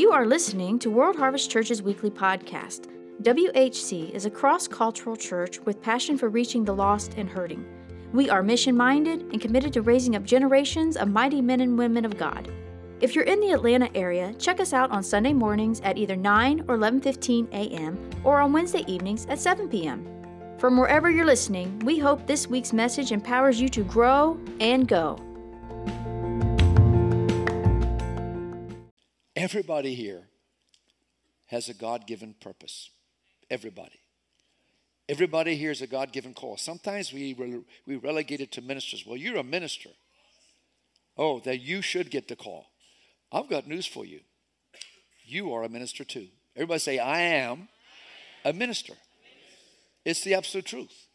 You are listening to World Harvest Church's weekly podcast. WHC is a cross cultural church with passion for reaching the lost and hurting. We are mission minded and committed to raising up generations of mighty men and women of God. If you're in the Atlanta area, check us out on Sunday mornings at either 9 or 11:15 a.m. or on Wednesday evenings at 7 p.m. From wherever you're listening, we hope this week's message empowers you to grow and go. Everybody here has a God given purpose. Everybody. Everybody here is a God given call. Sometimes we, we relegate it to ministers. Well, you're a minister. Oh, that you should get the call. I've got news for you. You are a minister too. Everybody say, I am a minister. It's the absolute truth.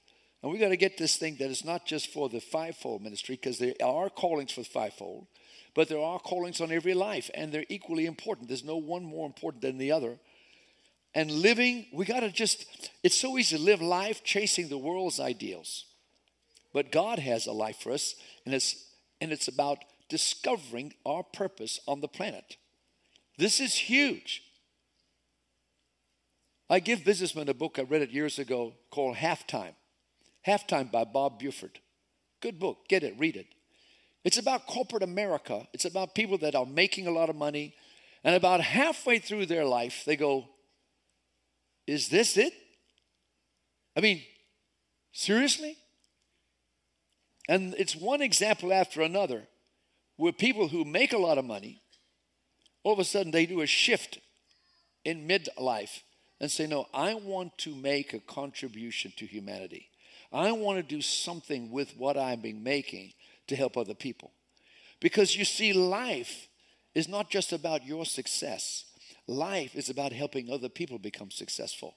And we got to get this thing that it's not just for the fivefold ministry, because there are callings for the fivefold. But there are callings on every life, and they're equally important. There's no one more important than the other. And living, we got to just, it's so easy to live life chasing the world's ideals. But God has a life for us, and it's, and it's about discovering our purpose on the planet. This is huge. I give businessmen a book, I read it years ago, called Halftime. Halftime by Bob Buford. Good book, get it, read it. It's about corporate America. It's about people that are making a lot of money. And about halfway through their life, they go, Is this it? I mean, seriously? And it's one example after another where people who make a lot of money, all of a sudden they do a shift in midlife and say, No, I want to make a contribution to humanity. I want to do something with what I'm making to help other people. Because you see, life is not just about your success, life is about helping other people become successful.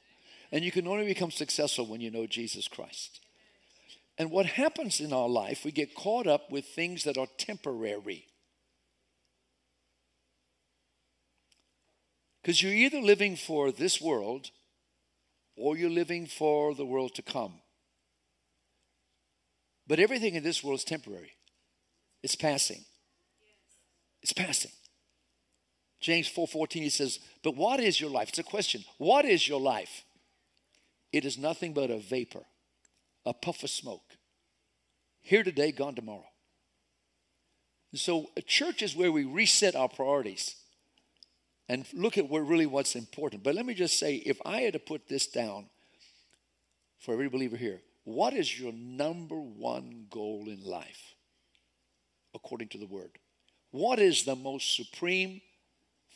And you can only become successful when you know Jesus Christ. And what happens in our life, we get caught up with things that are temporary. Because you're either living for this world or you're living for the world to come. But everything in this world is temporary. It's passing. It's passing. James 4:14 he says, "But what is your life?" It's a question. What is your life? It is nothing but a vapor, a puff of smoke. Here today, gone tomorrow. And So a church is where we reset our priorities and look at what really what's important. But let me just say, if I had to put this down for every believer here, what is your number one goal in life? According to the word. What is the most supreme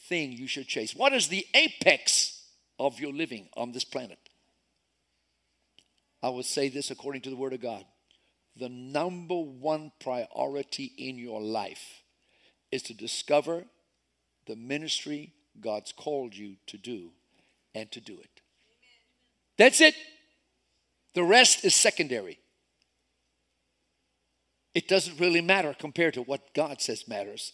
thing you should chase? What is the apex of your living on this planet? I would say this according to the word of God. The number one priority in your life is to discover the ministry God's called you to do and to do it. That's it. The rest is secondary it doesn't really matter compared to what God says matters.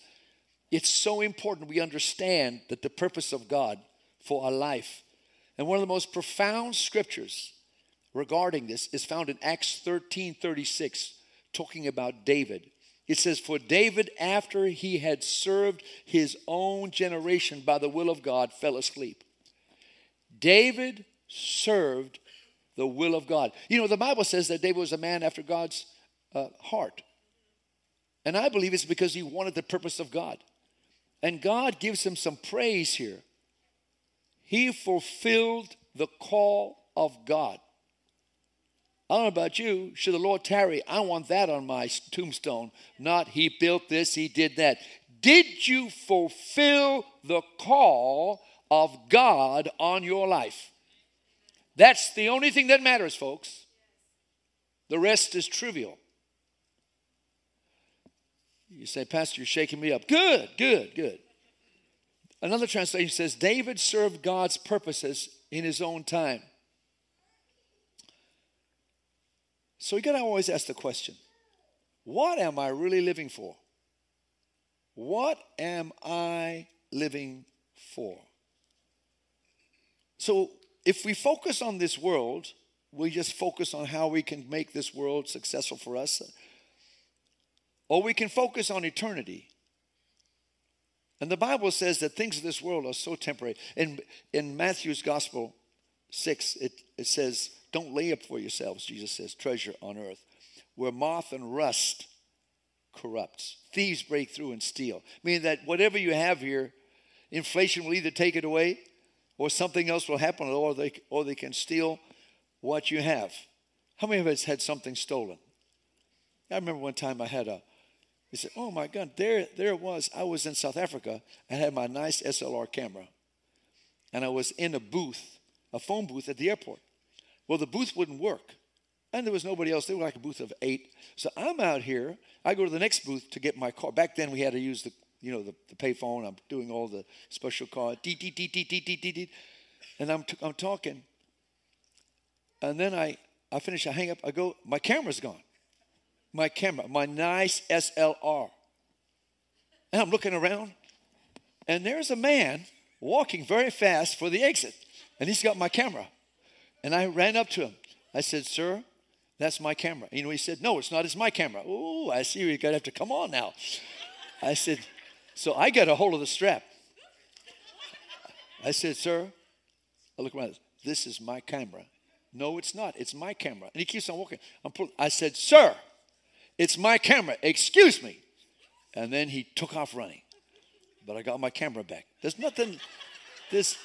It's so important we understand that the purpose of God for our life. And one of the most profound scriptures regarding this is found in Acts 13 36, talking about David. It says, For David, after he had served his own generation by the will of God, fell asleep. David served the will of God. You know, the Bible says that David was a man after God's uh, heart. And I believe it's because he wanted the purpose of God. And God gives him some praise here. He fulfilled the call of God. I don't know about you. Should the Lord tarry, I want that on my tombstone. Not he built this, he did that. Did you fulfill the call of God on your life? That's the only thing that matters, folks. The rest is trivial. You say, Pastor, you're shaking me up. Good, good, good. Another translation says, David served God's purposes in his own time. So you got to always ask the question what am I really living for? What am I living for? So if we focus on this world, we just focus on how we can make this world successful for us or we can focus on eternity. And the Bible says that things of this world are so temporary. In, in Matthew's Gospel 6, it, it says, Don't lay up for yourselves, Jesus says, treasure on earth, where moth and rust corrupts. Thieves break through and steal. Meaning that whatever you have here, inflation will either take it away or something else will happen, or they, or they can steal what you have. How many of us had something stolen? I remember one time I had a, he said, Oh my God, there, there it was. I was in South Africa. I had my nice SLR camera. And I was in a booth, a phone booth at the airport. Well, the booth wouldn't work. And there was nobody else. They were like a booth of eight. So I'm out here. I go to the next booth to get my car. Back then we had to use the, you know, the, the payphone. I'm doing all the special call. Deet, deet, deet, deet, deet, deet. And I'm, t- I'm talking. And then I, I finish, I hang up, I go, my camera's gone. My camera, my nice SLR. And I'm looking around, and there's a man walking very fast for the exit. And he's got my camera. And I ran up to him. I said, Sir, that's my camera. You know, he said, No, it's not. It's my camera. Oh, I see you're to have to come on now. I said, So I got a hold of the strap. I said, Sir, I look around. This is my camera. No, it's not. It's my camera. And he keeps on walking. I'm pull- I said, Sir, it's my camera. Excuse me. And then he took off running. But I got my camera back. There's nothing, there's,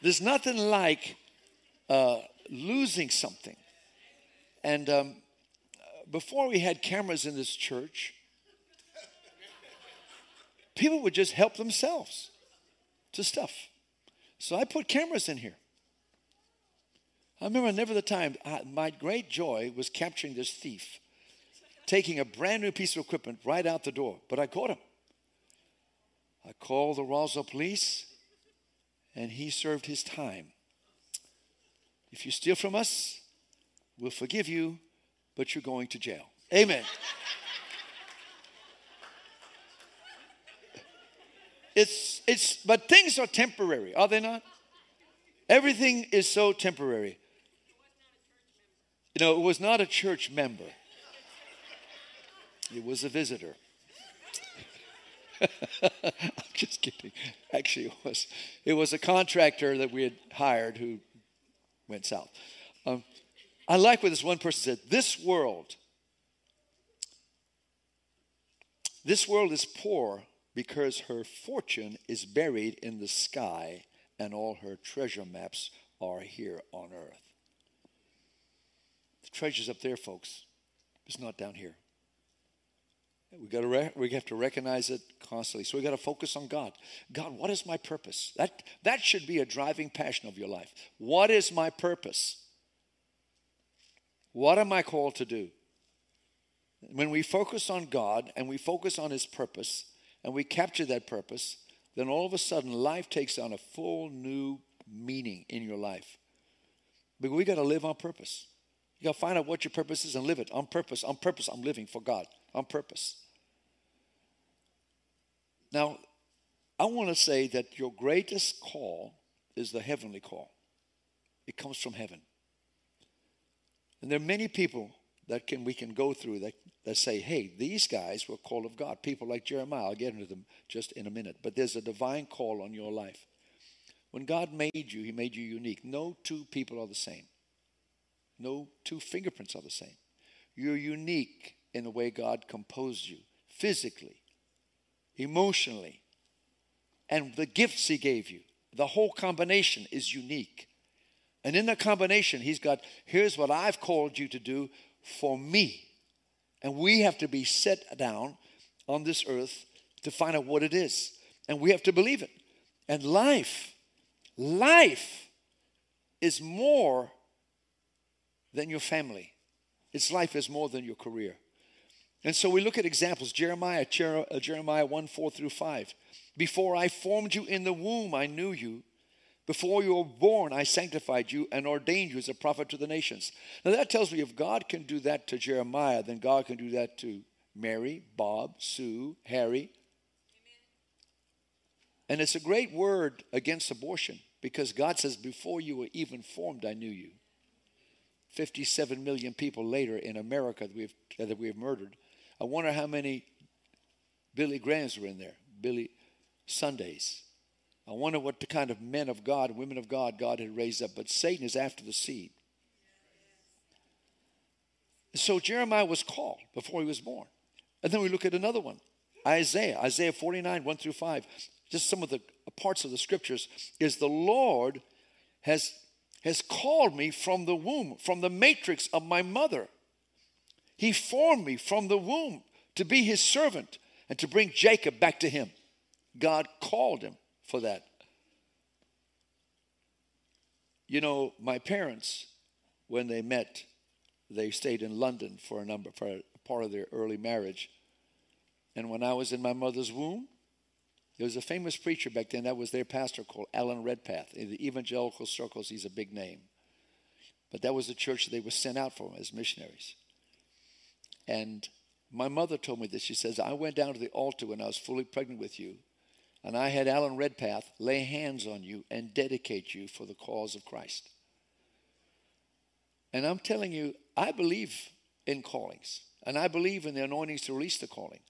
there's nothing like uh, losing something. And um, before we had cameras in this church, people would just help themselves to stuff. So I put cameras in here. I remember never the time, I, my great joy was capturing this thief, taking a brand new piece of equipment right out the door. But I caught him. I called the Roswell police, and he served his time. If you steal from us, we'll forgive you, but you're going to jail. Amen. it's it's but things are temporary, are they not? Everything is so temporary. You know, it was not a church member. It was a visitor. I'm just kidding. Actually, it was it was a contractor that we had hired who went south. Um, I like what this one person said. This world, this world is poor because her fortune is buried in the sky and all her treasure maps are here on earth. The treasure's up there, folks. It's not down here. We got to re- we have to recognize it constantly. So we got to focus on God. God, what is my purpose? That that should be a driving passion of your life. What is my purpose? What am I called to do? When we focus on God and we focus on His purpose and we capture that purpose, then all of a sudden life takes on a full new meaning in your life. But we got to live on purpose. You got to find out what your purpose is and live it on purpose. On purpose, I'm living for God. On purpose. Now, I want to say that your greatest call is the heavenly call. It comes from heaven. And there are many people that can we can go through that, that say, hey, these guys were called of God. People like Jeremiah, I'll get into them just in a minute. But there's a divine call on your life. When God made you, He made you unique. No two people are the same. No two fingerprints are the same. You're unique in the way God composed you physically, emotionally, and the gifts He gave you. The whole combination is unique. And in the combination, He's got here's what I've called you to do for me. And we have to be set down on this earth to find out what it is. And we have to believe it. And life, life is more than your family. Its life is more than your career. And so we look at examples Jeremiah, uh, Jeremiah 1 4 through 5. Before I formed you in the womb, I knew you. Before you were born, I sanctified you and ordained you as a prophet to the nations. Now that tells me if God can do that to Jeremiah, then God can do that to Mary, Bob, Sue, Harry. And it's a great word against abortion because God says, Before you were even formed, I knew you. 57 million people later in America that we've, that we've murdered. I wonder how many Billy Grahams were in there. Billy, Sundays. I wonder what the kind of men of God, women of God, God had raised up. But Satan is after the seed. So Jeremiah was called before he was born. And then we look at another one Isaiah, Isaiah 49, 1 through 5. Just some of the parts of the scriptures is the Lord has, has called me from the womb, from the matrix of my mother. He formed me from the womb to be his servant and to bring Jacob back to him. God called him for that. You know, my parents, when they met, they stayed in London for a number for a part of their early marriage. And when I was in my mother's womb, there was a famous preacher back then that was their pastor called Alan Redpath. In the evangelical circles, he's a big name. But that was the church they were sent out from as missionaries. And my mother told me this. She says, I went down to the altar when I was fully pregnant with you, and I had Alan Redpath lay hands on you and dedicate you for the cause of Christ. And I'm telling you, I believe in callings, and I believe in the anointings to release the calling.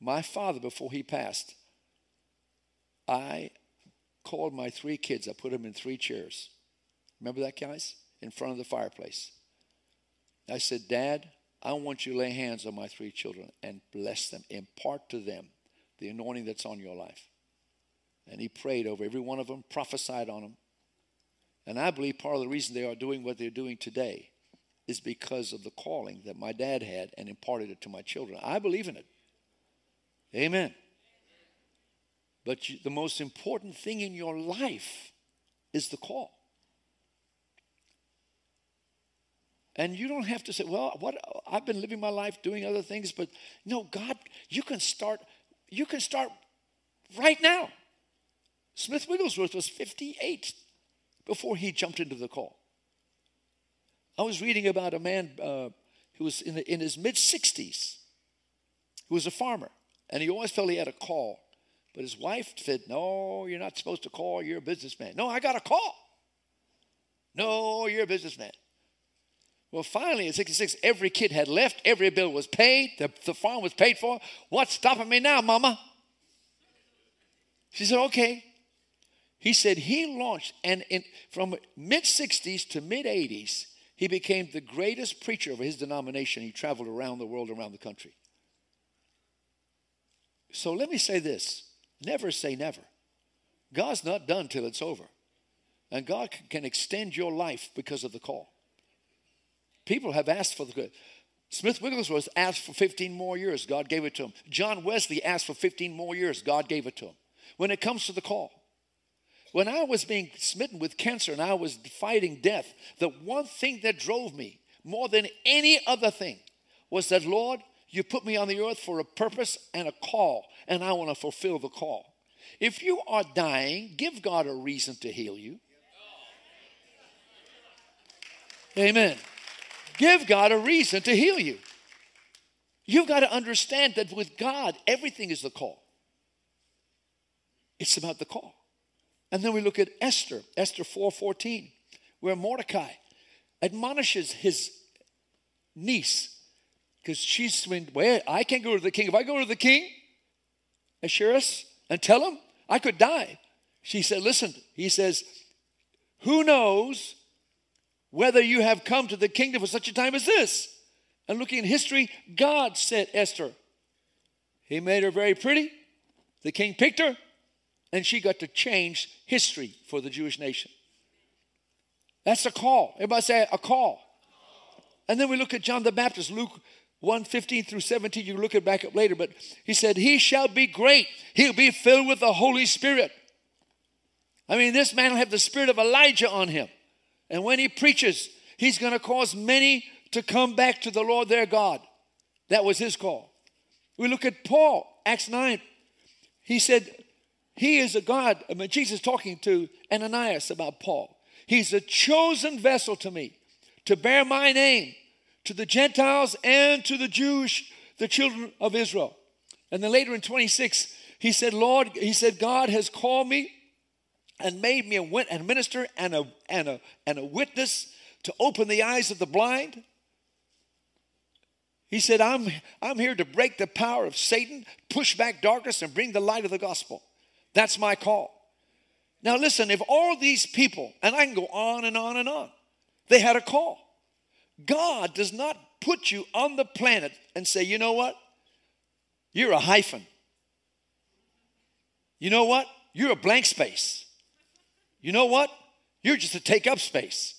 My father, before he passed, I called my three kids. I put them in three chairs. Remember that, guys? In front of the fireplace. I said, Dad, I want you to lay hands on my three children and bless them, impart to them the anointing that's on your life. And he prayed over every one of them, prophesied on them. And I believe part of the reason they are doing what they're doing today is because of the calling that my dad had and imparted it to my children. I believe in it. Amen. But you, the most important thing in your life is the call. And you don't have to say, well, what I've been living my life doing other things, but no, God, you can start, you can start right now. Smith Wigglesworth was 58 before he jumped into the call. I was reading about a man uh, who was in, the, in his mid 60s, who was a farmer, and he always felt he had a call. But his wife said, No, you're not supposed to call, you're a businessman. No, I got a call. No, you're a businessman. Well, finally, in 66, every kid had left, every bill was paid, the, the farm was paid for. What's stopping me now, Mama? She said, Okay. He said he launched, and in, from mid 60s to mid 80s, he became the greatest preacher of his denomination. He traveled around the world, around the country. So let me say this never say never. God's not done till it's over. And God can extend your life because of the call. People have asked for the good. Smith Wigglesworth asked for 15 more years. God gave it to him. John Wesley asked for 15 more years. God gave it to him. When it comes to the call, when I was being smitten with cancer and I was fighting death, the one thing that drove me more than any other thing was that, Lord, you put me on the earth for a purpose and a call, and I want to fulfill the call. If you are dying, give God a reason to heal you. Amen. Give God a reason to heal you. You've got to understand that with God, everything is the call. It's about the call. And then we look at Esther, Esther 4:14, where Mordecai admonishes his niece because she's when well, I can't go to the king. If I go to the king, Ahasuerus, and tell him I could die. She said, listen, he says, who knows whether you have come to the kingdom for such a time as this? And looking in history, God said Esther. He made her very pretty. The king picked her, and she got to change history for the Jewish nation. That's a call. Everybody say a call. And then we look at John the Baptist, Luke 1 15 through 17. You look it back up later, but he said, He shall be great. He'll be filled with the Holy Spirit. I mean, this man will have the spirit of Elijah on him. And when he preaches, he's going to cause many to come back to the Lord their God. That was his call. We look at Paul, Acts 9. He said, He is a God. I mean, Jesus talking to Ananias about Paul. He's a chosen vessel to me to bear my name to the Gentiles and to the Jewish, the children of Israel. And then later in 26, he said, Lord, he said, God has called me and made me a, minister and a, and, a, and a witness to open the eyes of the blind. He said, I'm, I'm here to break the power of Satan, push back darkness, and bring the light of the gospel. That's my call. Now, listen, if all these people, and I can go on and on and on, they had a call. God does not put you on the planet and say, you know what? You're a hyphen. You know what? You're a blank space. You know what? You're just a take up space.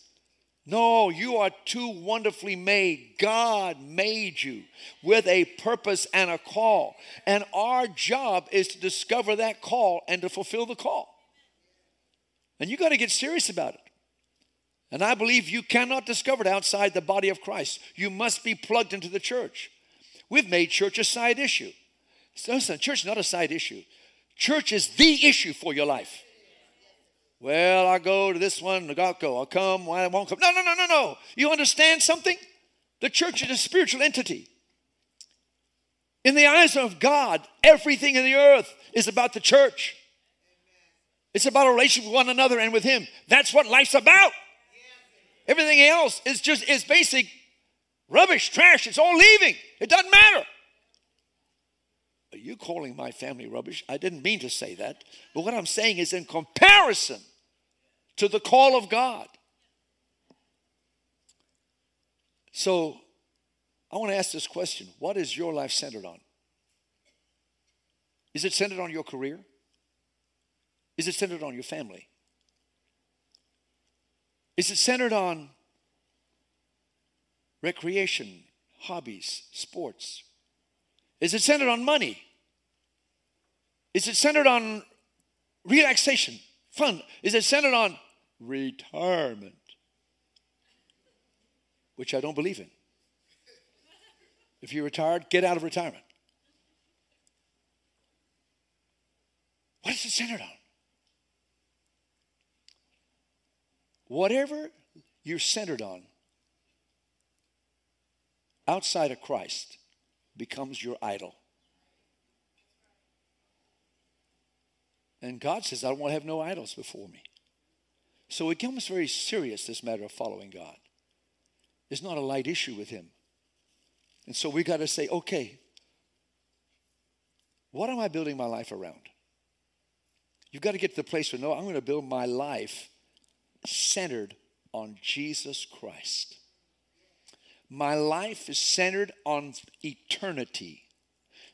No, you are too wonderfully made. God made you with a purpose and a call. And our job is to discover that call and to fulfill the call. And you got to get serious about it. And I believe you cannot discover it outside the body of Christ. You must be plugged into the church. We've made church a side issue. Listen, church is not a side issue. Church is the issue for your life. Well, I go to this one, go. I'll come, why I won't come. No, no, no, no, no. You understand something? The church is a spiritual entity. In the eyes of God, everything in the earth is about the church. It's about a relationship with one another and with Him. That's what life's about. Everything else is just is basic rubbish, trash. It's all leaving. It doesn't matter. Are you calling my family rubbish? I didn't mean to say that. But what I'm saying is in comparison to the call of God. So I want to ask this question What is your life centered on? Is it centered on your career? Is it centered on your family? Is it centered on recreation, hobbies, sports? Is it centered on money? Is it centered on relaxation, fun? Is it centered on retirement? Which I don't believe in. If you're retired, get out of retirement. What is it centered on? Whatever you're centered on outside of Christ becomes your idol. And God says, I don't want to have no idols before me. So it becomes very serious, this matter of following God. It's not a light issue with Him. And so we got to say, okay, what am I building my life around? You've got to get to the place where, no, I'm going to build my life centered on Jesus Christ. My life is centered on eternity.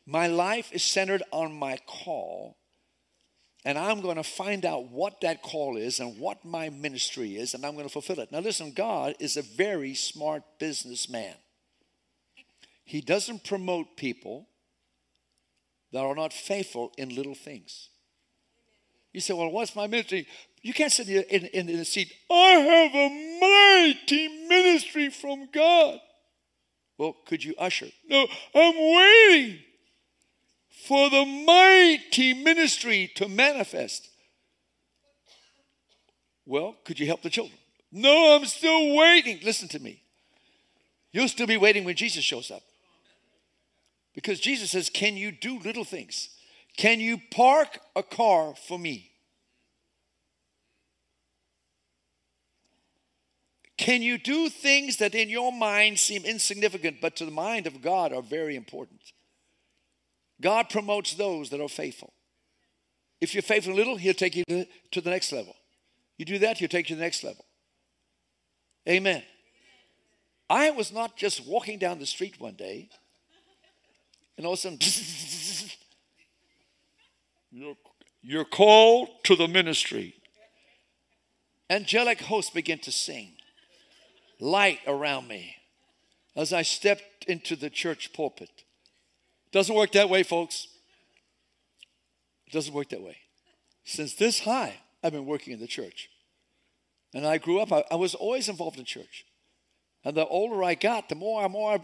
My life is centered on my call. And I'm going to find out what that call is and what my ministry is, and I'm going to fulfill it. Now, listen, God is a very smart businessman. He doesn't promote people that are not faithful in little things. You say, Well, what's my ministry? You can't sit in, in, in the seat, I have a mighty ministry from God. Well, could you usher? No, I'm waiting for the mighty ministry to manifest. Well, could you help the children? No, I'm still waiting. Listen to me. You'll still be waiting when Jesus shows up. Because Jesus says, Can you do little things? Can you park a car for me? Can you do things that in your mind seem insignificant, but to the mind of God are very important? God promotes those that are faithful. If you're faithful in little, He'll take you to, the next level. You do that, He'll take you to the next level. Amen. I was not just walking down the street one day, and all of a sudden, you're, you're called to the ministry. Angelic hosts begin to sing light around me as I stepped into the church pulpit. Doesn't work that way, folks. It doesn't work that way. Since this high, I've been working in the church. And I grew up, I, I was always involved in church. And the older I got, the more and more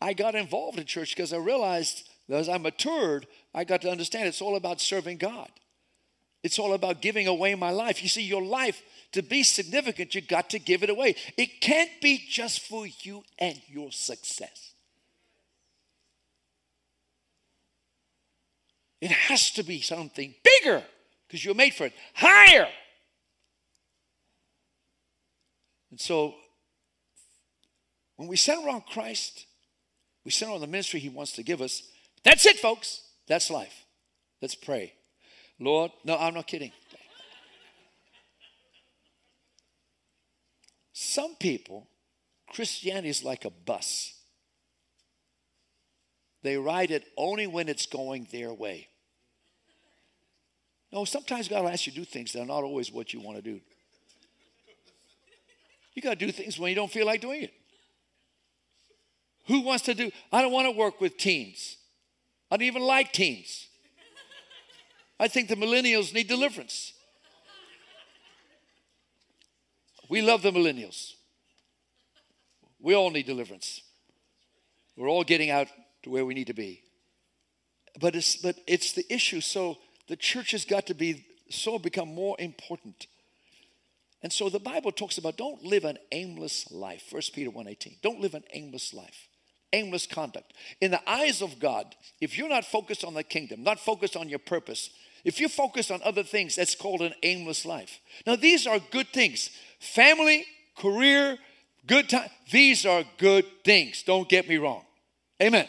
I got involved in church because I realized that as I matured, I got to understand it's all about serving God. It's all about giving away my life. You see, your life, to be significant, you got to give it away. It can't be just for you and your success. It has to be something bigger because you're made for it, higher. And so, when we center around Christ, We center on the ministry He wants to give us. That's it, folks. That's life. Let's pray. Lord, no, I'm not kidding. Some people, Christianity is like a bus. They ride it only when it's going their way. No, sometimes God will ask you to do things that are not always what you want to do. You got to do things when you don't feel like doing it. Who wants to do? I don't want to work with teens. I don't even like teens. I think the millennials need deliverance. We love the millennials. We all need deliverance. We're all getting out to where we need to be. But it's but it's the issue. So the church has got to be so become more important. And so the Bible talks about don't live an aimless life. First Peter 1:18. Don't live an aimless life. Aimless conduct. In the eyes of God, if you're not focused on the kingdom, not focused on your purpose, if you're focused on other things, that's called an aimless life. Now, these are good things family, career, good time. These are good things. Don't get me wrong. Amen.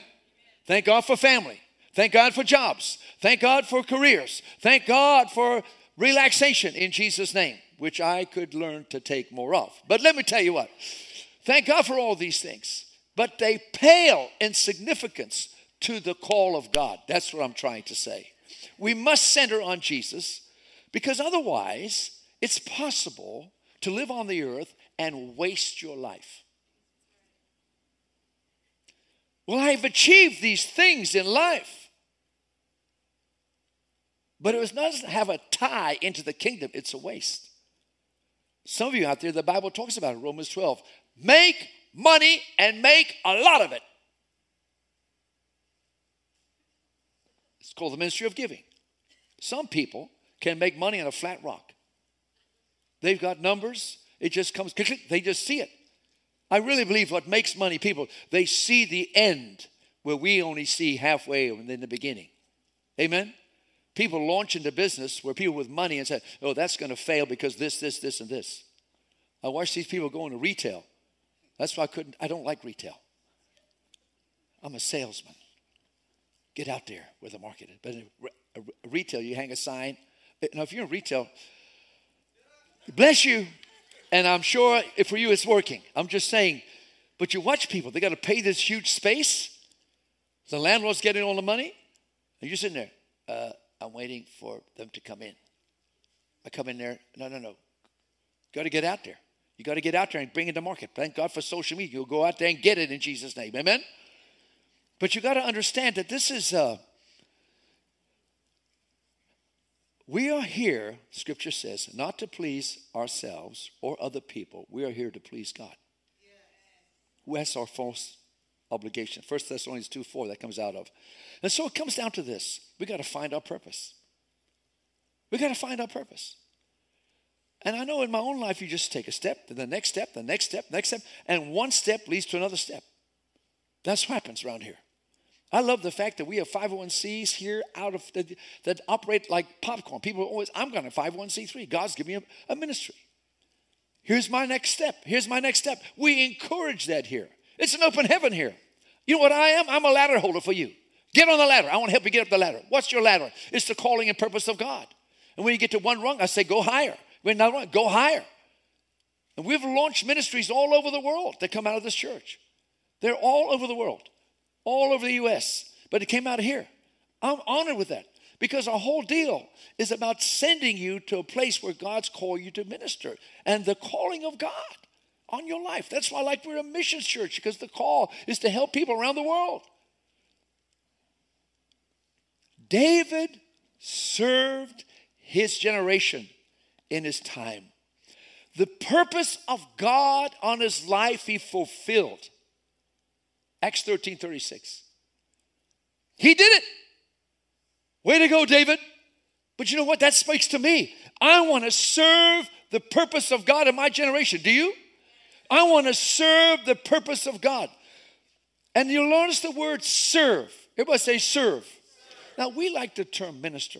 Thank God for family. Thank God for jobs. Thank God for careers. Thank God for relaxation in Jesus' name, which I could learn to take more of. But let me tell you what thank God for all these things, but they pale in significance to the call of God. That's what I'm trying to say. We must center on Jesus because otherwise, it's possible to live on the earth and waste your life. Well, I've achieved these things in life. But it doesn't have a tie into the kingdom, it's a waste. Some of you out there, the Bible talks about it, Romans 12. Make money and make a lot of it. It's called the ministry of giving. Some people can make money on a flat rock. They've got numbers, it just comes, they just see it. I really believe what makes money, people, they see the end where we only see halfway and then the beginning. Amen? People launch into business where people with money and say, oh, that's going to fail because this, this, this, and this. I watch these people go into retail. That's why I couldn't, I don't like retail. I'm a salesman. Get out there where the market is. But in retail, you hang a sign. Now, if you're in retail, bless you. And I'm sure for you it's working. I'm just saying, but you watch people, they got to pay this huge space. The landlord's getting all the money. And you're sitting there, uh, I'm waiting for them to come in. I come in there, no, no, no. Got to get out there. You got to get out there and bring it to market. Thank God for social media. You'll go out there and get it in Jesus' name. Amen? But you got to understand that this is, uh, we are here, scripture says, not to please ourselves or other people. We are here to please God. Who has our false obligation? First Thessalonians 2 4, that comes out of. And so it comes down to this we got to find our purpose. We got to find our purpose. And I know in my own life, you just take a step, then the next step, the next step, next step, and one step leads to another step. That's what happens around here. I love the fact that we have 501cs here out of the, that operate like popcorn. People always, I'm going to 501c3. God's giving me a, a ministry. Here's my next step. Here's my next step. We encourage that here. It's an open heaven here. You know what I am? I'm a ladder holder for you. Get on the ladder. I want to help you get up the ladder. What's your ladder? It's the calling and purpose of God. And when you get to one rung, I say, go higher. When not rung, go higher. And we've launched ministries all over the world that come out of this church. They're all over the world all over the U.S., but it came out of here. I'm honored with that because our whole deal is about sending you to a place where God's called you to minister and the calling of God on your life. That's why like we're a missions church because the call is to help people around the world. David served his generation in his time. The purpose of God on his life he fulfilled. Acts 13 36. He did it. Way to go, David. But you know what? That speaks to me. I want to serve the purpose of God in my generation. Do you? I want to serve the purpose of God. And you'll notice the word serve. Everybody say serve. Now, we like the term minister.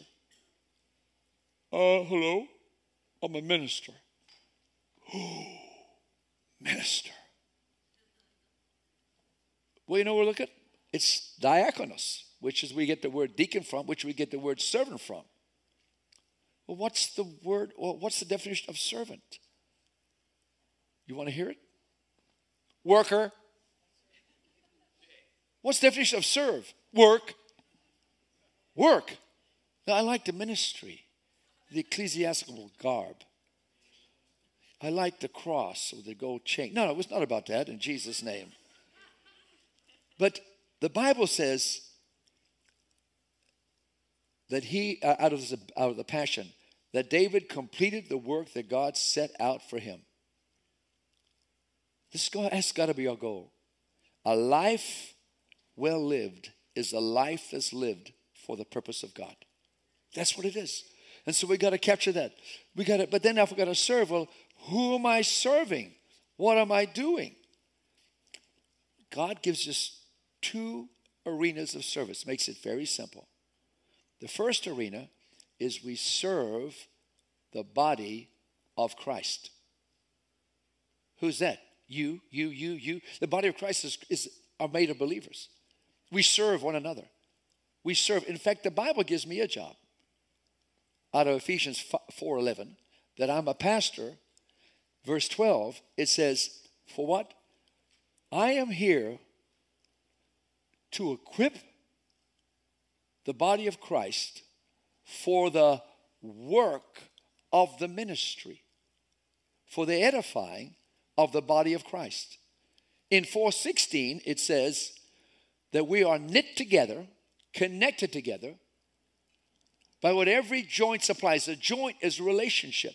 Uh, hello? I'm a minister. minister. Well, you know we're looking? It's diakonos, which is we get the word deacon from, which we get the word servant from. Well, what's the word? Well, what's the definition of servant? You want to hear it? Worker. What's the definition of serve? Work. Work. Now, I like the ministry, the ecclesiastical garb. I like the cross with the gold chain. No, no, it was not about that in Jesus' name. But the Bible says that he, uh, out, of the, out of the passion, that David completed the work that God set out for him. This has got to be our goal. A life well lived is a life that's lived for the purpose of God. That's what it is. And so we got to capture that. We got to, but then if we got to serve, well, who am I serving? What am I doing? God gives us two arenas of service, makes it very simple. The first arena is we serve the body of Christ. Who's that? You, you, you, you. The body of Christ is, is are made of believers. We serve one another. We serve. In fact, the Bible gives me a job out of Ephesians 4:11 that I'm a pastor. Verse 12, it says, "For what? I am here to equip the body of Christ for the work of the ministry, for the edifying of the body of Christ. In 416, it says that we are knit together, connected together by what every joint supplies. A joint is a relationship.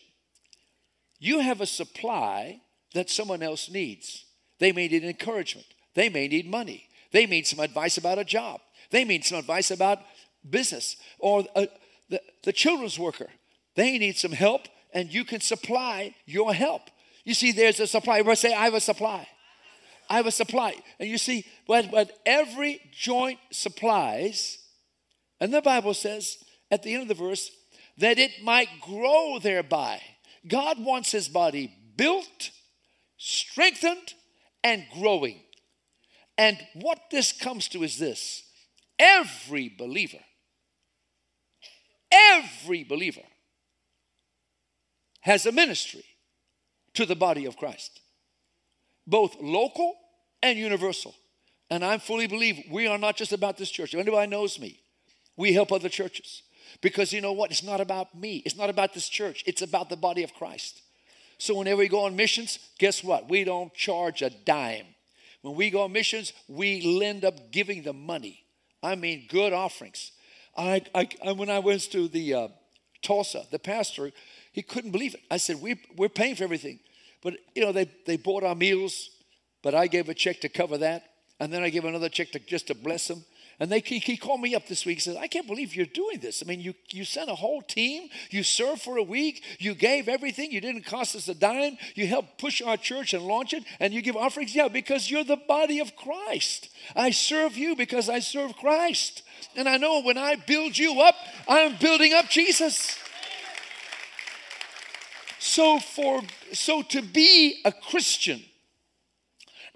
You have a supply that someone else needs. They may need encouragement, they may need money, they need some advice about a job, they need some advice about business, or uh, the, the children's worker. They need some help, and you can supply your help. You see, there's a supply. Everybody say, I have a supply. I have a supply. And you see, but, but every joint supplies, and the Bible says at the end of the verse, that it might grow thereby. God wants his body built, strengthened, and growing. And what this comes to is this every believer Every believer has a ministry to the body of Christ, both local and universal. And I fully believe we are not just about this church. If anybody knows me, we help other churches. Because you know what? It's not about me. It's not about this church. It's about the body of Christ. So whenever we go on missions, guess what? We don't charge a dime. When we go on missions, we end up giving the money. I mean, good offerings. I, I, when I went to the uh, Tulsa, the pastor, he couldn't believe it. I said, we, we're paying for everything. But, you know, they, they bought our meals, but I gave a check to cover that. And then I gave another check to, just to bless them. And they, he, called me up this week and said, I can't believe you're doing this. I mean, you, you sent a whole team, you served for a week, you gave everything, you didn't cost us a dime, you helped push our church and launch it, and you give offerings? Yeah, because you're the body of Christ. I serve you because I serve Christ. And I know when I build you up, I'm building up Jesus. So for so to be a Christian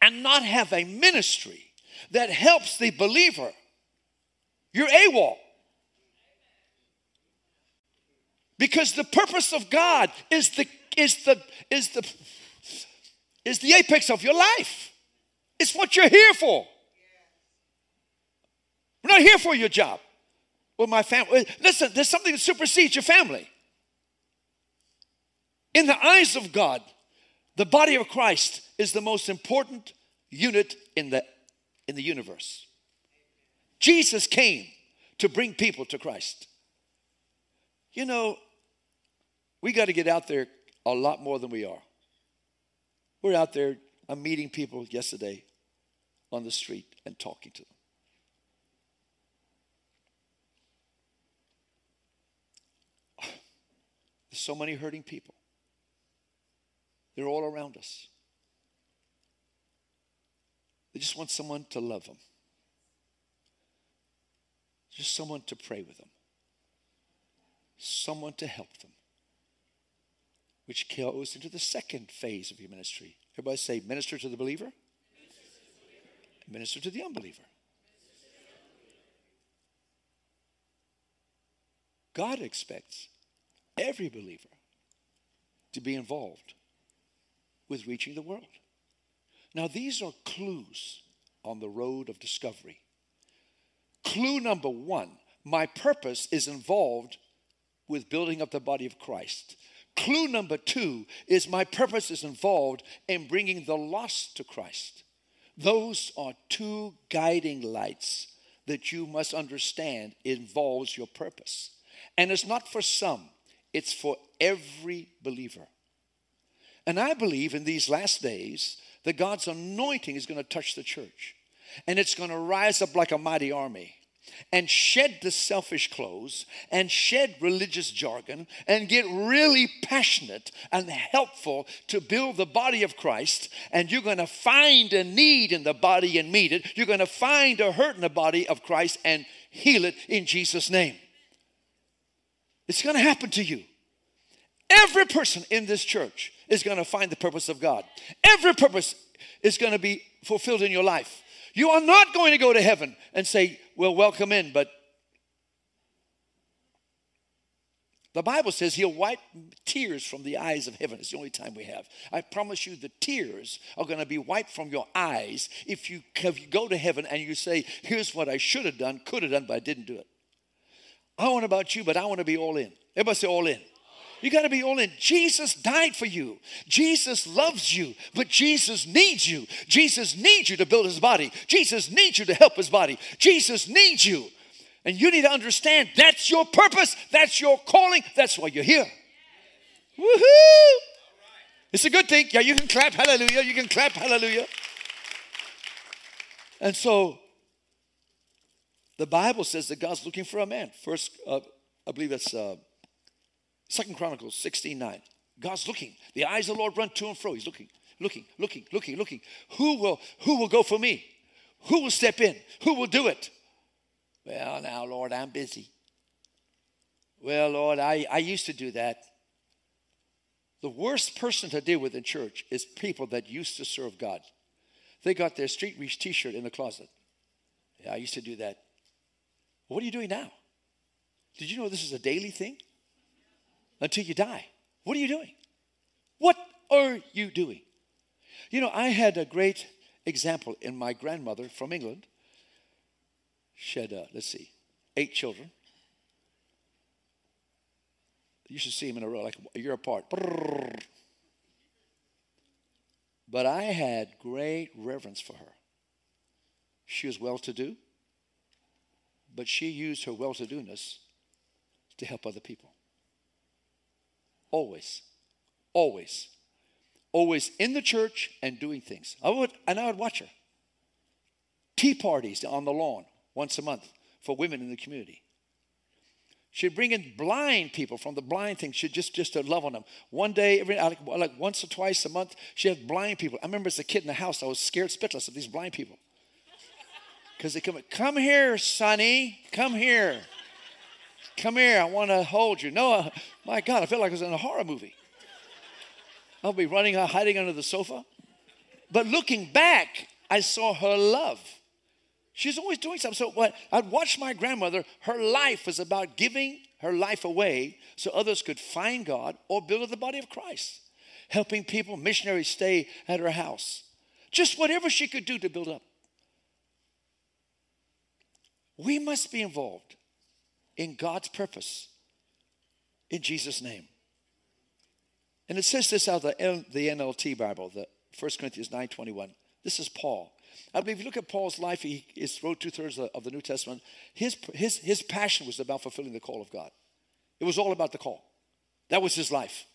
and not have a ministry that helps the believer, you're AWOL. Because the purpose of God is the is the is the is the apex of your life. It's what you're here for. We're not here for your job or my family. Listen, there's something that supersedes your family. In the eyes of God, the body of Christ is the most important unit in the, in the universe. Jesus came to bring people to Christ. You know, we got to get out there a lot more than we are. We're out there, I'm meeting people yesterday on the street and talking to them. There's so many hurting people. They're all around us. They just want someone to love them, just someone to pray with them, someone to help them, which goes into the second phase of your ministry. Everybody say, minister to the believer, minister to the, believer. Minister to the unbeliever. God expects every believer to be involved with reaching the world. Now, these are clues on the road of discovery. Clue number one my purpose is involved with building up the body of Christ. Clue number two is my purpose is involved in bringing the lost to Christ. Those are two guiding lights that you must understand involves your purpose. And it's not for some, it's for every believer. And I believe in these last days that God's anointing is going to touch the church and it's going to rise up like a mighty army and shed the selfish clothes and shed religious jargon and get really passionate and helpful to build the body of Christ. And you're going to find a need in the body and meet it. You're going to find a hurt in the body of Christ and heal it in Jesus' name. It's going to happen to you. Every person in this church is going to find the purpose of God. Every purpose is going to be fulfilled in your life. You are not going to go to heaven and say, Well, welcome in, but the Bible says he'll wipe tears from the eyes of heaven. It's the only time we have. I promise you, the tears are going to be wiped from your eyes if you, if you go to heaven and you say, Here's what I should have done, could have done, but I didn't do it. I know about you, but I want to be all in. Everybody say all in. You got to be all in. Jesus died for you. Jesus loves you, but Jesus needs you. Jesus needs you to build his body. Jesus needs you to help his body. Jesus needs you. And you need to understand that's your purpose, that's your calling, that's why you're here. Woohoo! It's a good thing. Yeah, you can clap hallelujah. You can clap hallelujah. And so the Bible says that God's looking for a man. First, uh, I believe that's uh, Second Chronicles 16 9. God's looking. The eyes of the Lord run to and fro. He's looking, looking, looking, looking, looking. Who will, who will go for me? Who will step in? Who will do it? Well, now, Lord, I'm busy. Well, Lord, I, I used to do that. The worst person to deal with in church is people that used to serve God. They got their street reach t shirt in the closet. Yeah, I used to do that. What are you doing now? Did you know this is a daily thing? Until you die. What are you doing? What are you doing? You know, I had a great example in my grandmother from England. She had, uh, let's see, eight children. You should see them in a row, like a year apart. But I had great reverence for her. She was well to do, but she used her well to do ness to help other people. Always. Always. Always in the church and doing things. I would, and I would watch her. Tea parties on the lawn once a month for women in the community. She'd bring in blind people from the blind thing. She'd just just love on them. One day, every like, like once or twice a month, she had blind people. I remember as a kid in the house, I was scared spitless of these blind people. Because they come, come here, Sonny, come here. Come here, I want to hold you. No, my God, I felt like I was in a horror movie. I'll be running, uh, hiding under the sofa. But looking back, I saw her love. She's always doing something. So what I'd watch my grandmother, her life was about giving her life away so others could find God or build up the body of Christ. Helping people, missionaries stay at her house. Just whatever she could do to build up. We must be involved in God's purpose in Jesus' name. And it says this out of the, NLT Bible, the 1 Corinthians 9.21. This is Paul. I believe if you look at Paul's life, he is, wrote two-thirds of the New Testament. His, his, his passion was about fulfilling the call of God. It was all about the call. That was his life.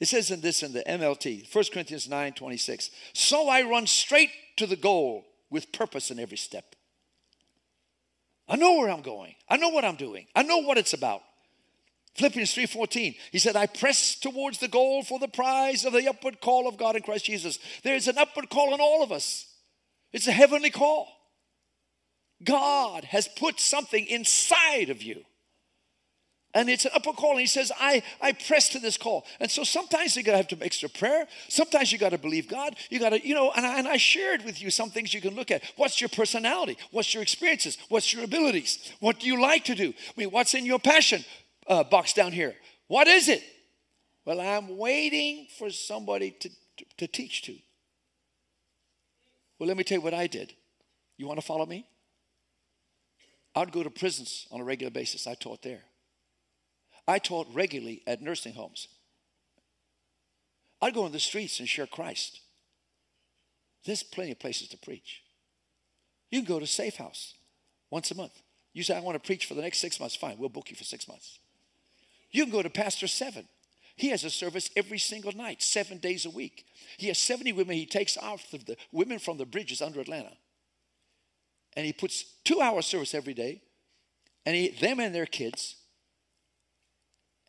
It says in this in the NLT, 1 Corinthians 9 26. So I run straight to the goal with purpose in every step. I know where I'm going. I know what I'm doing. I know what it's about. Philippians 3:14. He said, "I press towards the goal for the prize of the upward call of God in Christ Jesus." There is an upward call on all of us. It's a heavenly call. God has put something inside of you. and it's an upper call. And he says, I, I press to this call. And so sometimes you gotta have to extra prayer. Sometimes you gotta believe God. You gotta, you know, and I, and I shared with you some things you can look at. What's your personality? What's your experiences? What's your abilities? What do you like to do? I mean, what's in your passion uh, box down here? What is it? Well, I'm waiting for somebody to, to, to teach to. Well, let me tell you what I did. You want to follow me? I'd go to prisons on a regular basis. I taught there. I taught regularly at nursing homes. I'd go in the streets and share Christ. There's plenty of places to preach. You can go to Safe House once a month. You say, I want to preach for the next six months. Fine, we'll book you for six months. You can go to Pastor Seven. He has a service every single night, seven days a week. He has 70 women he takes out of the women from the bridges under Atlanta. And he puts two hour service every day, and he, them and their kids,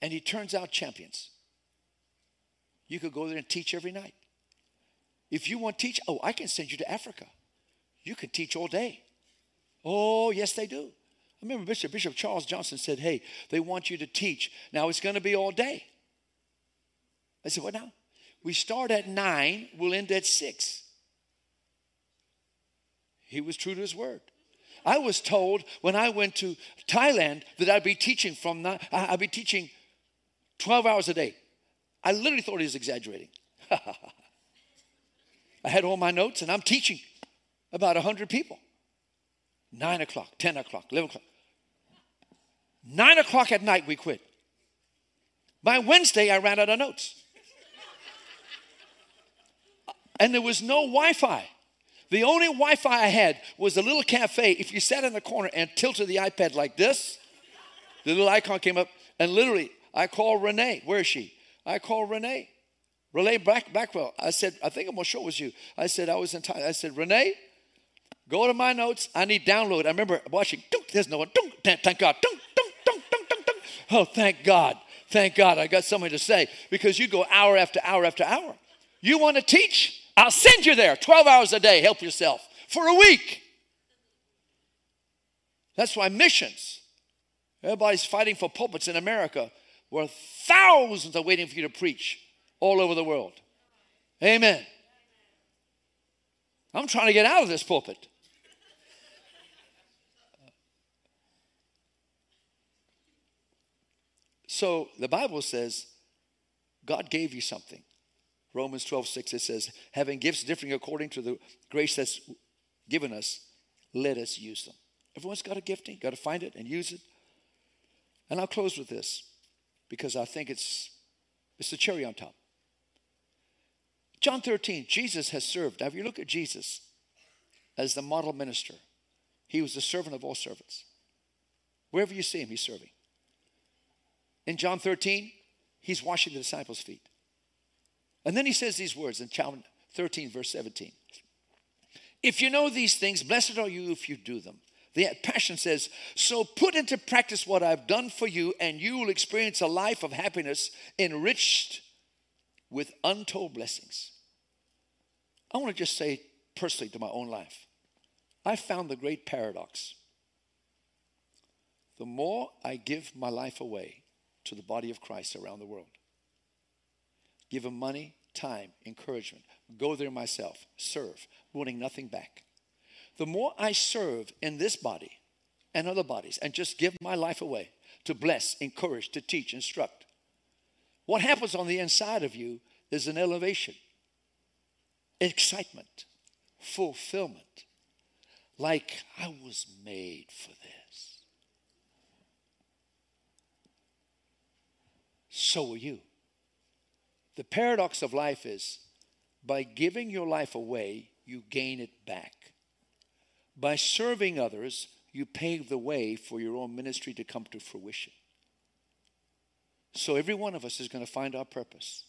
and he turns out champions. You could go there and teach every night. If you want to teach, oh, I can send you to Africa. You can teach all day. Oh, yes, they do. I remember Bishop, Bishop Charles Johnson said, Hey, they want you to teach. Now it's going to be all day. I said, What now? We start at nine, we'll end at six. He was true to his word. I was told when I went to Thailand that I'd be teaching from nine, I'd be teaching 12 hours a day. I literally thought he was exaggerating. I had all my notes and I'm teaching about 100 people. 9 o'clock, 10 o'clock, 11 o'clock. 9 o'clock at night, we quit. By Wednesday, I ran out of notes. and there was no Wi Fi. The only Wi Fi I had was a little cafe. If you sat in the corner and tilted the iPad like this, the little icon came up, and literally, I called Renee. Where is she? I called Renee. Renee Back, Backwell. I said, I think I'm gonna show it was you. I said, I was in time. I said, Renee, go to my notes. I need download. I remember watching, there's no one. Thank God. Oh, thank God. Thank God I got something to say because you go hour after hour after hour. You want to teach? I'll send you there 12 hours a day. Help yourself for a week. That's why missions, everybody's fighting for pulpits in America where thousands are waiting for you to preach all over the world. Amen. I'm trying to get out of this pulpit. So the Bible says God gave you something. Romans 12, 6, it says, having gifts differing according to the grace that's given us, let us use them. Everyone's got a gifting, got to find it and use it. And I'll close with this because I think it's it's the cherry on top. John 13, Jesus has served. Now, if you look at Jesus as the model minister, he was the servant of all servants. Wherever you see him, he's serving. In John 13, he's washing the disciples' feet. And then he says these words in John 13, verse 17. If you know these things, blessed are you if you do them. The Passion says, So put into practice what I've done for you, and you will experience a life of happiness enriched with untold blessings. I want to just say personally to my own life, I found the great paradox. The more I give my life away to the body of Christ around the world, give them money, time, encouragement, go there myself, serve, wanting nothing back. The more I serve in this body and other bodies and just give my life away to bless, encourage, to teach, instruct, what happens on the inside of you is an elevation, excitement, fulfillment. Like I was made for this. So will you. The paradox of life is by giving your life away, you gain it back. By serving others, you pave the way for your own ministry to come to fruition. So every one of us is going to find our purpose.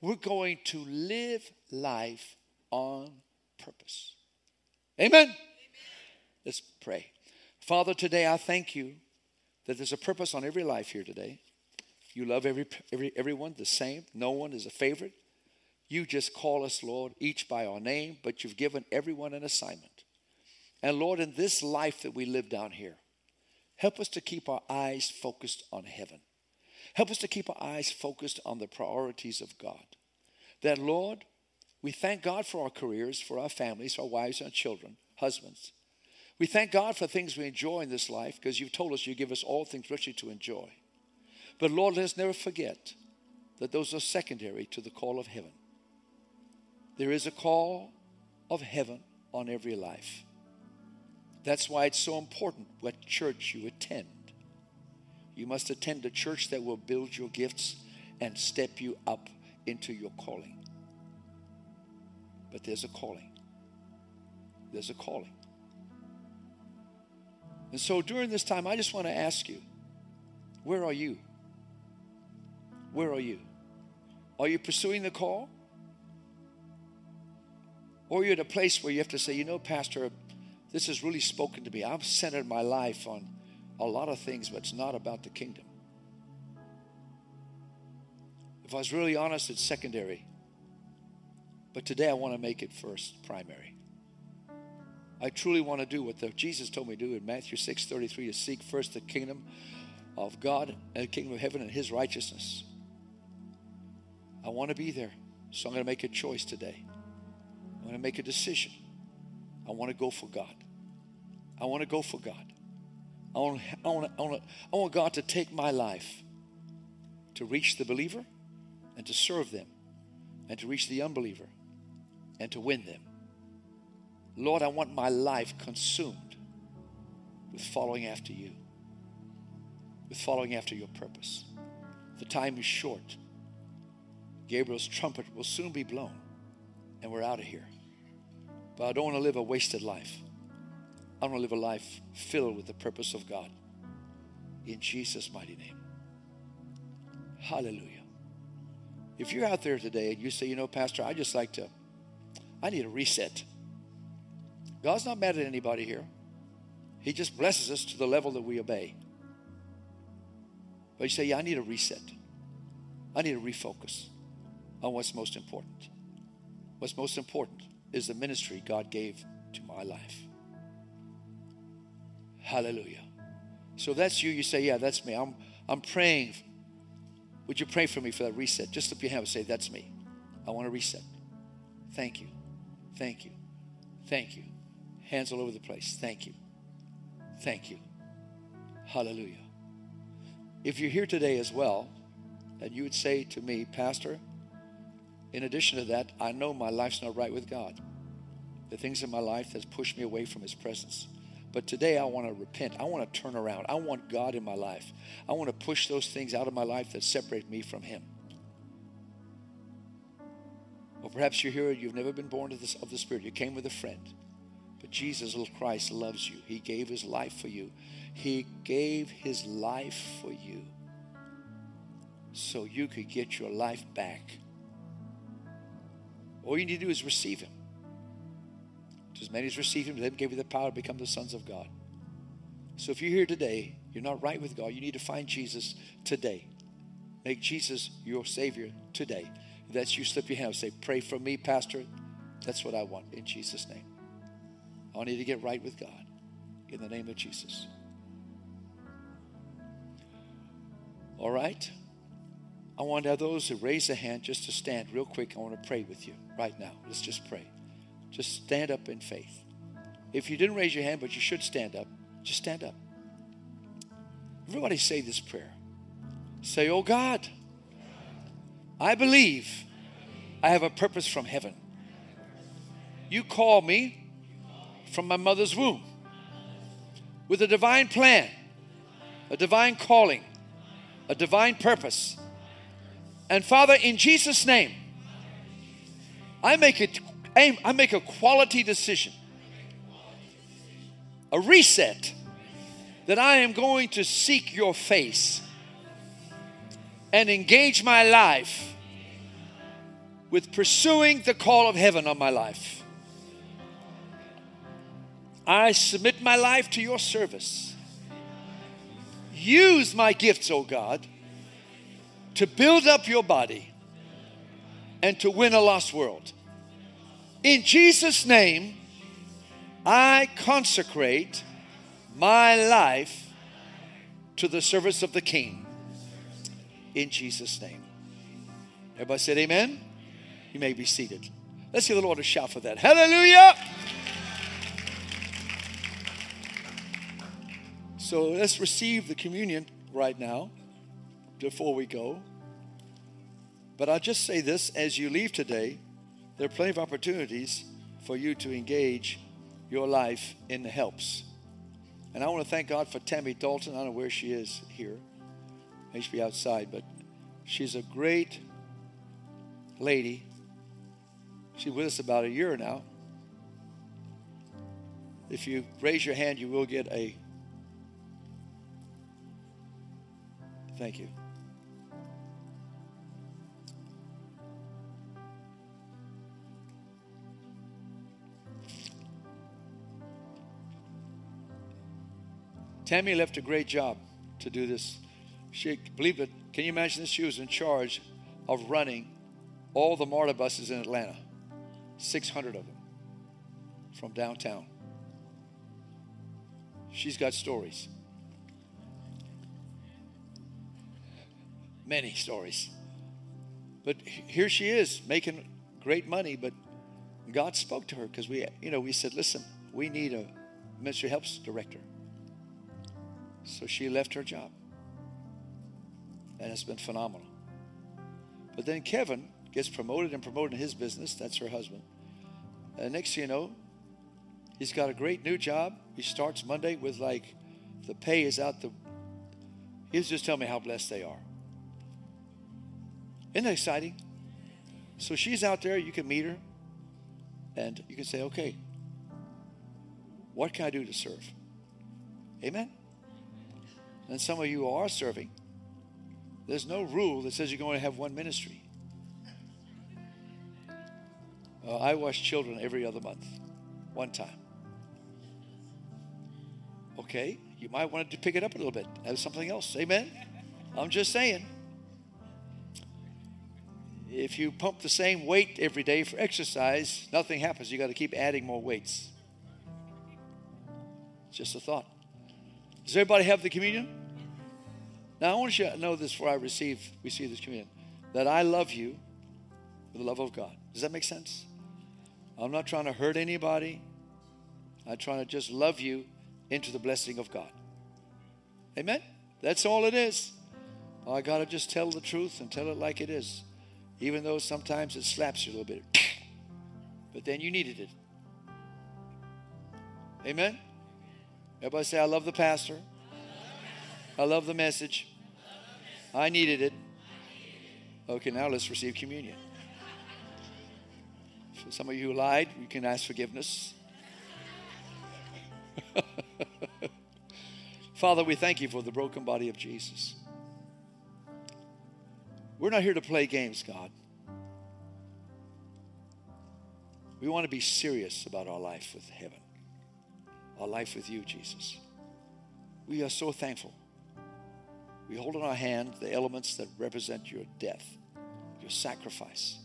We're going to live life on purpose. Amen. Amen. Let's pray. Father, today I thank you that there's a purpose on every life here today. You love every, every, everyone the same. No one is a favorite. You just call us, Lord, each by our name, but you've given everyone an assignment. And Lord, in this life that we live down here, Help us to keep our eyes focused on heaven. Help us to keep our eyes focused on the priorities of God. That, Lord, we thank God for our careers, for our families, our wives, our children, husbands. We thank God for things we enjoy in this life because you've told us you give us all things richly to enjoy. But Lord, let us never forget that those are secondary to the call of heaven. There is a call of heaven on every life. That's why it's so important what church you attend. You must attend a church that will build your gifts and step you up into your calling. But there's a calling. There's a calling. And so during this time, I just want to ask you where are you? Where are you? Are you pursuing the call? Or you're at a place where you have to say, you know, Pastor, this has really spoken to me. I've centered my life on a lot of things, but it's not about the kingdom. If I was really honest, it's secondary. But today I want to make it first, primary. I truly want to do what the, Jesus told me to do in Matthew 6 33 to seek first the kingdom of God and the kingdom of heaven and his righteousness. I want to be there. So I'm going to make a choice today. I'm going to make a decision. I want to go for God. I want to go for God. I want, I, want, I, want, I want God to take my life to reach the believer and to serve them and to reach the unbeliever and to win them. Lord, I want my life consumed with following after you, with following after your purpose. The time is short. Gabriel's trumpet will soon be blown, and we're out of here. But I don't want to live a wasted life. I want to live a life filled with the purpose of God. In Jesus' mighty name. Hallelujah. If you're out there today and you say, you know, Pastor, I just like to, I need a reset. God's not mad at anybody here. He just blesses us to the level that we obey. But you say, yeah, I need a reset. I need a refocus on what's most important. What's most important is the ministry God gave to my life. Hallelujah. So that's you. You say, Yeah, that's me. I'm, I'm praying. Would you pray for me for that reset? Just lift your hand and say, That's me. I want to reset. Thank you. Thank you. Thank you. Hands all over the place. Thank you. Thank you. Hallelujah. If you're here today as well, and you would say to me, Pastor, in addition to that, I know my life's not right with God. The things in my life that's pushed me away from His presence. But today I want to repent. I want to turn around. I want God in my life. I want to push those things out of my life that separate me from Him. Or perhaps you're here, you've never been born of, of the Spirit. You came with a friend. But Jesus, little Christ, loves you. He gave His life for you. He gave His life for you so you could get your life back. All you need to do is receive Him. To as many as receive Him, them gave you the power to become the sons of God. So if you're here today, you're not right with God, you need to find Jesus today. Make Jesus your Savior today. If that's you, slip your hand and say, Pray for me, Pastor. That's what I want in Jesus' name. I need to get right with God in the name of Jesus. All right? I want those who raise a hand just to stand real quick. I want to pray with you right now. Let's just pray. Just stand up in faith. If you didn't raise your hand, but you should stand up, just stand up. Everybody say this prayer. Say, Oh God, I believe I have a purpose from heaven. You call me from my mother's womb with a divine plan, a divine calling, a divine purpose and Father, in Jesus' name, I make it I make a quality decision. A reset that I am going to seek your face and engage my life with pursuing the call of heaven on my life. I submit my life to your service. Use my gifts, O oh God to build up your body and to win a lost world. In Jesus' name, I consecrate my life to the service of the King. In Jesus' name. Everybody said amen? You may be seated. Let's give the Lord a shout for that. Hallelujah! So let's receive the communion right now before we go. But I'll just say this as you leave today, there are plenty of opportunities for you to engage your life in the helps. And I want to thank God for Tammy Dalton. I don't know where she is here. Maybe she'll be outside, but she's a great lady. She's with us about a year now. If you raise your hand, you will get a. Thank you. Tammy left a great job to do this. She believe it. Can you imagine this? She was in charge of running all the MARTA buses in Atlanta, 600 of them from downtown. She's got stories. Many stories. But here she is making great money, but God spoke to her because we, you know, we said, listen, we need a ministry helps director. So she left her job. And it's been phenomenal. But then Kevin gets promoted and promoted in his business. That's her husband. And next thing you know, he's got a great new job. He starts Monday with like the pay is out the. He was just telling me how blessed they are. Isn't that exciting? So she's out there, you can meet her, and you can say, okay, what can I do to serve? Amen? And some of you are serving. There's no rule that says you're going to have one ministry. Uh, I wash children every other month, one time. Okay, you might want to pick it up a little bit. Have something else. Amen. I'm just saying. If you pump the same weight every day for exercise, nothing happens. You got to keep adding more weights. Just a thought. Does everybody have the communion? Now I want you to know this before I receive receive this communion. That I love you with the love of God. Does that make sense? I'm not trying to hurt anybody. I'm trying to just love you into the blessing of God. Amen? That's all it is. Oh, I got to just tell the truth and tell it like it is. Even though sometimes it slaps you a little bit. But then you needed it. Amen? Everybody say, I love the pastor. I love the message. I needed it. Okay, now let's receive communion. For some of you who lied, you can ask forgiveness. Father, we thank you for the broken body of Jesus. We're not here to play games, God. We want to be serious about our life with heaven, our life with you, Jesus. We are so thankful we hold in our hand the elements that represent your death, your sacrifice,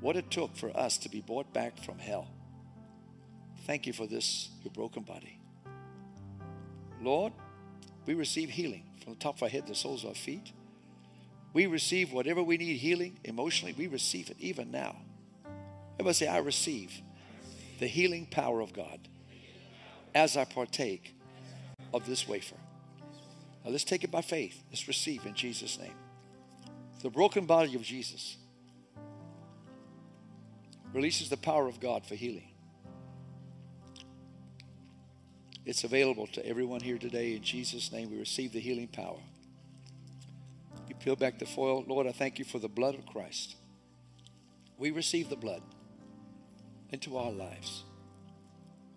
what it took for us to be brought back from hell. Thank you for this, your broken body. Lord, we receive healing from the top of our head the soles of our feet. We receive whatever we need healing emotionally, we receive it even now. Everybody say, I receive the healing power of God as I partake of this wafer. Now let's take it by faith. Let's receive in Jesus' name. The broken body of Jesus releases the power of God for healing. It's available to everyone here today. In Jesus' name, we receive the healing power. You peel back the foil. Lord, I thank you for the blood of Christ. We receive the blood into our lives.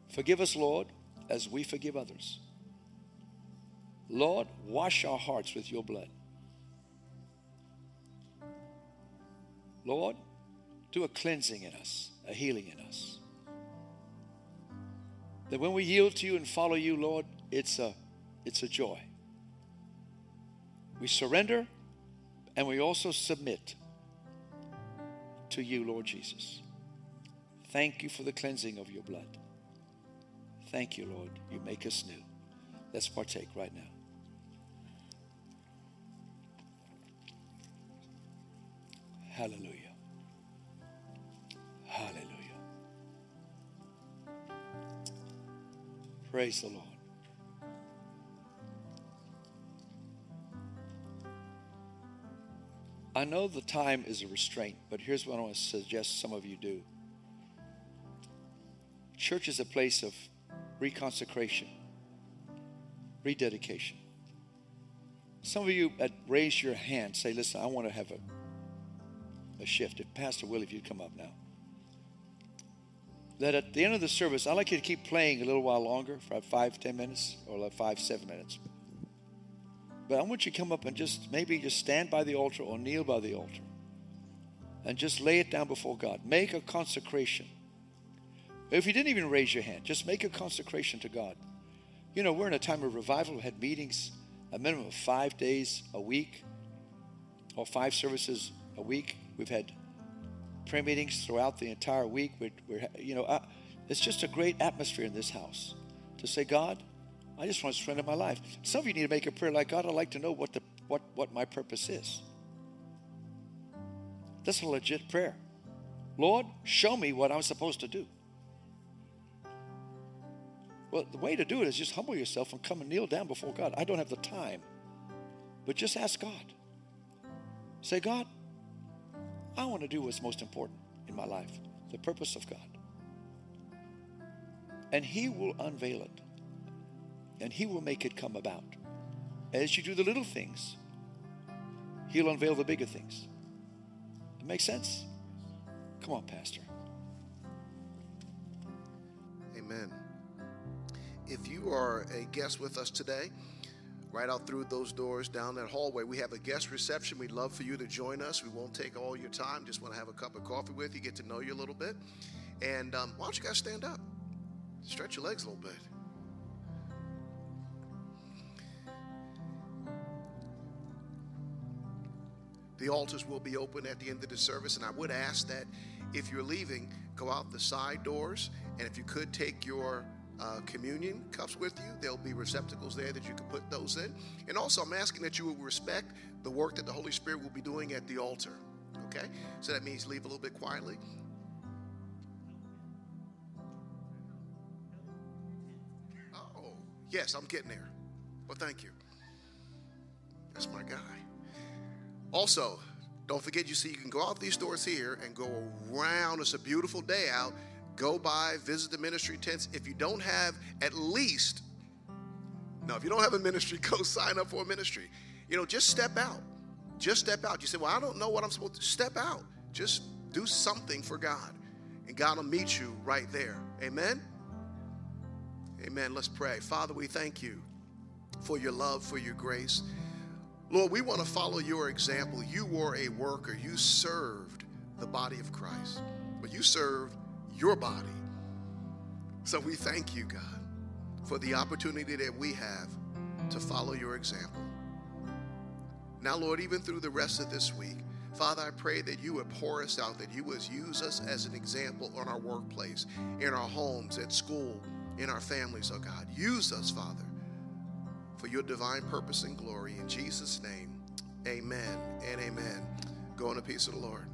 Forgive us, Lord, as we forgive others. Lord, wash our hearts with your blood. Lord, do a cleansing in us, a healing in us. That when we yield to you and follow you, Lord, it's a, it's a joy. We surrender and we also submit to you, Lord Jesus. Thank you for the cleansing of your blood. Thank you, Lord. You make us new. Let's partake right now. Hallelujah. Hallelujah. Praise the Lord. I know the time is a restraint, but here's what I want to suggest some of you do. Church is a place of reconsecration, rededication. Some of you that raise your hand say, Listen, I want to have a, a shift. If Pastor Will, if you'd come up now. That at the end of the service, I'd like you to keep playing a little while longer, for five, ten minutes, or like five, seven minutes. But I want you to come up and just maybe just stand by the altar or kneel by the altar and just lay it down before God. Make a consecration. If you didn't even raise your hand, just make a consecration to God. You know, we're in a time of revival. We had meetings a minimum of five days a week or five services a week. We've had prayer meetings throughout the entire week. We're, we're you know, it's just a great atmosphere in this house to say, God, I just want to surrender my life. Some of you need to make a prayer like God. I'd like to know what the what what my purpose is. That's a legit prayer. Lord, show me what I'm supposed to do. Well, the way to do it is just humble yourself and come and kneel down before God. I don't have the time, but just ask God. Say, God, I want to do what's most important in my life, the purpose of God. And He will unveil it and He will make it come about. As you do the little things, He'll unveil the bigger things. It makes sense? Come on, Pastor. Amen. If you are a guest with us today, right out through those doors down that hallway, we have a guest reception. We'd love for you to join us. We won't take all your time. Just want to have a cup of coffee with you, get to know you a little bit. And um, why don't you guys stand up? Stretch your legs a little bit. The altars will be open at the end of the service, and I would ask that if you're leaving, go out the side doors, and if you could take your uh, communion cups with you, there'll be receptacles there that you can put those in. And also, I'm asking that you will respect the work that the Holy Spirit will be doing at the altar. Okay? So that means leave a little bit quietly. Oh, yes, I'm getting there. Well, thank you. That's my guy. Also, don't forget you see you can go out these doors here and go around. It's a beautiful day out. Go by, visit the ministry tents. If you don't have at least, no, if you don't have a ministry, go sign up for a ministry. You know, just step out. Just step out. You say, Well, I don't know what I'm supposed to step out. Just do something for God. And God will meet you right there. Amen. Amen. Let's pray. Father, we thank you for your love, for your grace. Lord, we want to follow your example. You were a worker, you served the body of Christ, but you served your body. So we thank you, God, for the opportunity that we have to follow your example. Now, Lord, even through the rest of this week, Father, I pray that you would pour us out, that you would use us as an example on our workplace, in our homes, at school, in our families, oh God. Use us, Father, for your divine purpose and glory. In Jesus' name, amen and amen. Go in the peace of the Lord.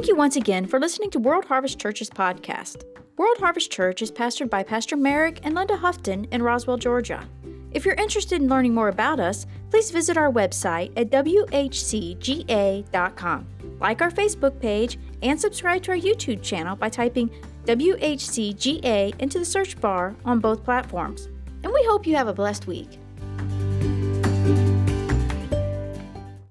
Thank you once again for listening to World Harvest Church's podcast. World Harvest Church is pastored by Pastor Merrick and Linda Houghton in Roswell, Georgia. If you're interested in learning more about us, please visit our website at whcga.com. Like our Facebook page and subscribe to our YouTube channel by typing WHCGA into the search bar on both platforms. And we hope you have a blessed week.